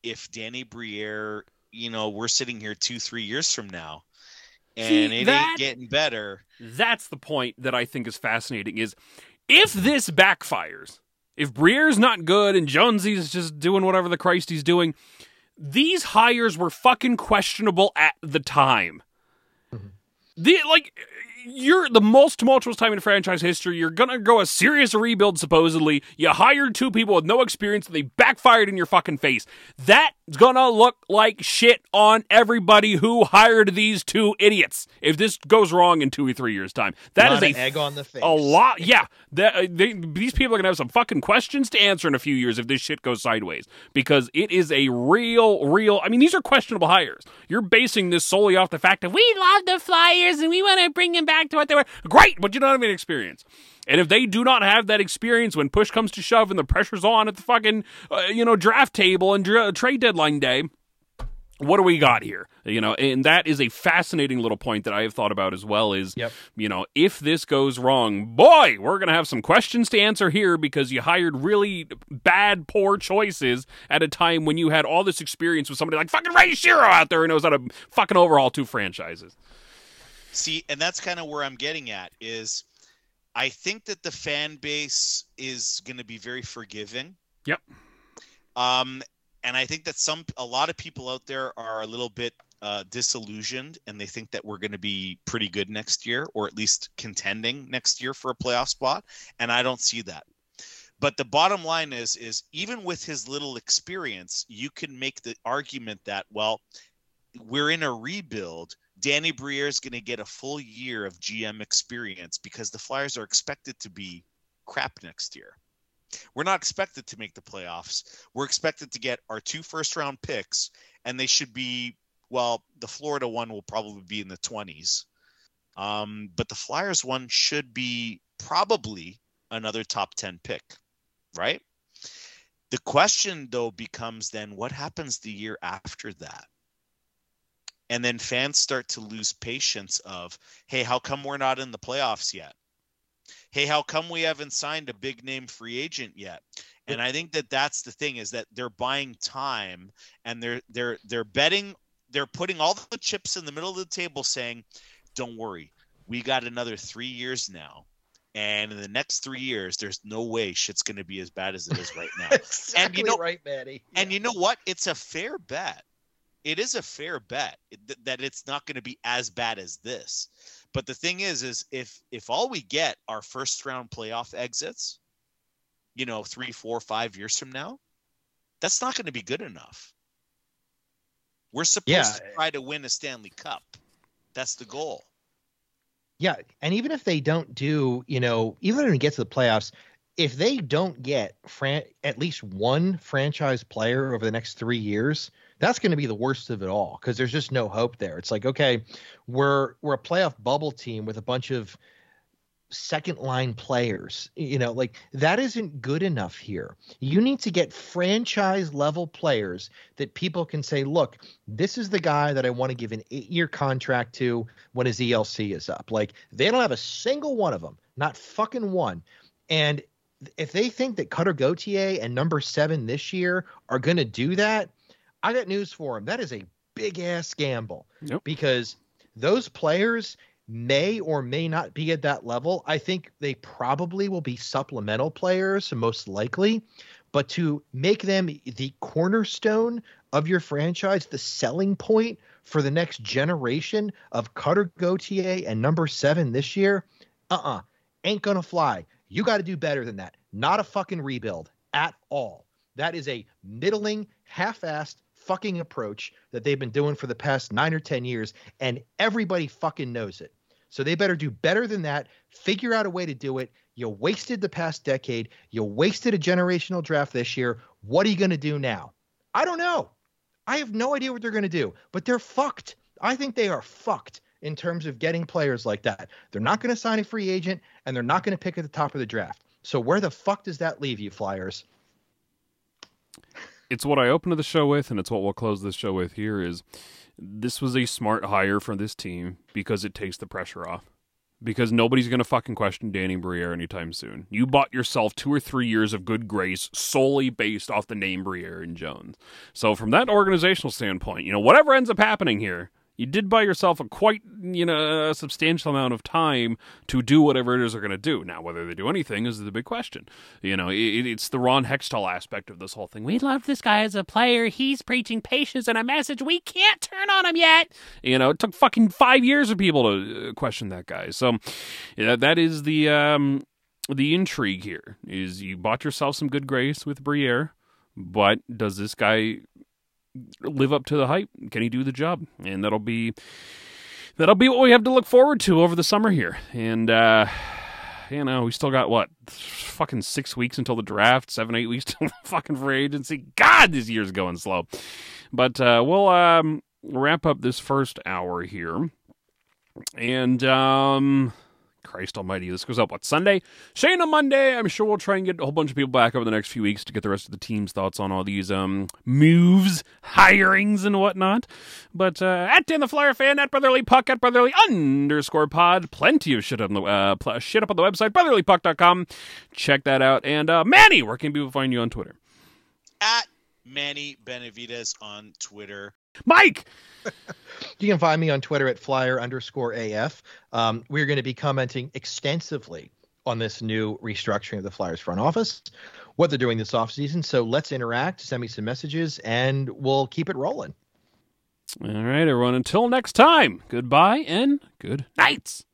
if Danny Briere, you know, we're sitting here two, three years from now and See, it that- ain't getting better. That's the point that I think is fascinating is if this backfires, if Briere's not good and Jonesy's just doing whatever the Christ he's doing, these hires were fucking questionable at the time. Mm-hmm. The like you're the most tumultuous time in franchise history. You're gonna go a serious rebuild supposedly. You hired two people with no experience and they backfired in your fucking face. That's gonna look like shit on everybody who hired these two idiots. If this goes wrong in two or three years' time, that is a egg on the face. a lot, yeah. That, uh, they, these people are gonna have some fucking questions to answer in a few years if this shit goes sideways because it is a real, real. I mean, these are questionable hires. You're basing this solely off the fact that we love the Flyers and we want to bring them back to what they were. Great, but you don't have any experience. And if they do not have that experience when push comes to shove and the pressure's on at the fucking, uh, you know, draft table and dra- trade deadline day, what do we got here? You know, and that is a fascinating little point that I have thought about as well. Is Yep. you know, if this goes wrong, boy, we're gonna have some questions to answer here because you hired really bad, poor choices at a time when you had all this experience with somebody like fucking Ray Shero out there who knows how to fucking overhaul two franchises. See, and that's kind of where I'm getting at is I think that the fan base is going to be very forgiving. Yep. Um, and I think that some a lot of people out there are a little bit uh, disillusioned, and they think that we're going to be pretty good next year, or at least contending next year for a playoff spot. And I don't see that. But the bottom line is, is even with his little experience, you can make the argument that well, we're in a rebuild. Danny Briere is going to get a full year of GM experience because the Flyers are expected to be crap next year. We're not expected to make the playoffs. We're expected to get our two first round picks, and they should be well. The Florida one will probably be in the 20s, um, but the Flyers one should be probably another top 10 pick, right? The question though becomes then what happens the year after that? And then fans start to lose patience of hey how come we're not in the playoffs yet hey how come we haven't signed a big name free agent yet and i think that that's the thing is that they're buying time and they're they're they're betting they're putting all the chips in the middle of the table saying don't worry we got another three years now and in the next three years there's no way shit's going to be as bad as it is right now exactly know- right, Maddie. and you know what? It's a fair bet. It is a fair bet th- that it's not going to be as bad as this. But the thing is, is if if all we get are first round playoff exits, you know, three, four, five years from now, that's not going to be good enough. We're supposed Yeah. to eh try to win a Stanley Cup. That's the goal. Yeah, and even if they don't do, you know, even when we get to the playoffs, if they don't get fran- at least one franchise player over the next three years, that's going to be the worst of it all because there's just no hope there. It's like, okay, we're we're a playoff bubble team with a bunch of second line players. You know, like that isn't good enough here. You need to get franchise level players that people can say, look, this is the guy that I want to give an eight year contract to when his ELC is up. Like they don't have a single one of them, not fucking one. And if they think that Cutter Gauthier and number seven this year are going to do that, I got news for him. That is a big ass gamble because those players may or may not be at that level. I think they probably will be supplemental players, most likely. But to make them the cornerstone of your franchise, the selling point for the next generation of Cutter Gauthier and number seven this year, uh uh ain't gonna fly. You got to do better than that. Not a fucking rebuild at all. That is a middling, half assed fucking approach that they've been doing for the past nine or 10 years, and everybody fucking knows it. So they better do better than that. Figure out a way to do it. You wasted the past decade. You wasted a generational draft this year. What are you going to do now? I don't know. I have no idea what they're going to do, but they're fucked. I think they are fucked in terms of getting players like that. They're not going to sign a free agent and they're not going to pick at the top of the draft. So where the fuck does that leave you, Flyers? It's what I opened the show with, and it's what we'll close the show with here is this was a smart hire for this team because it takes the pressure off. Because nobody's going to fucking question Danny Briere anytime soon. You bought yourself two or three years of good grace solely based off the name Briere and Jones. So, from that organizational standpoint, you know, whatever ends up happening here, you did buy yourself a quite you know a substantial amount of time to do whatever it is they're going to do. Now, whether they do anything is the big question. You know, it, it's the Ron Hextall aspect of this whole thing. We love this guy as a player. He's preaching patience and a message we can't turn on him yet. You know, it took fucking five years for people to uh, question that guy. So, yeah, that is the um, the intrigue here. Is you bought yourself some good grace with Briere, but does this guy live up to the hype? Can he do the job? And that'll be that'll be what we have to look forward to over the summer here. And uh you know, we still got what fucking six weeks until the draft, seven, eight weeks till fucking free agency. God, this year's going slow. But uh we'll um wrap up this first hour here. And um Christ Almighty, this goes up what Sunday? Shane on Monday. I'm sure we'll try and get a whole bunch of people back over the next few weeks to get the rest of the team's thoughts on all these um moves, hirings, and whatnot. But uh, at Dan the Flyer fan, at Brotherly Puck, at Brotherly underscore Pod, plenty of shit on the uh, pl- shit up on the website brotherlypuck.com. Check that out. And uh, Manny, where can people find you on Twitter? At Manny Benavides on Twitter. Mike. You can find me on Twitter at flyer underscore AF. Um, we're going to be commenting extensively on this new restructuring of the Flyers front office, what they're doing this offseason. So let's interact, send me some messages, and we'll keep it rolling. All right, everyone. Until next time, goodbye and good nights.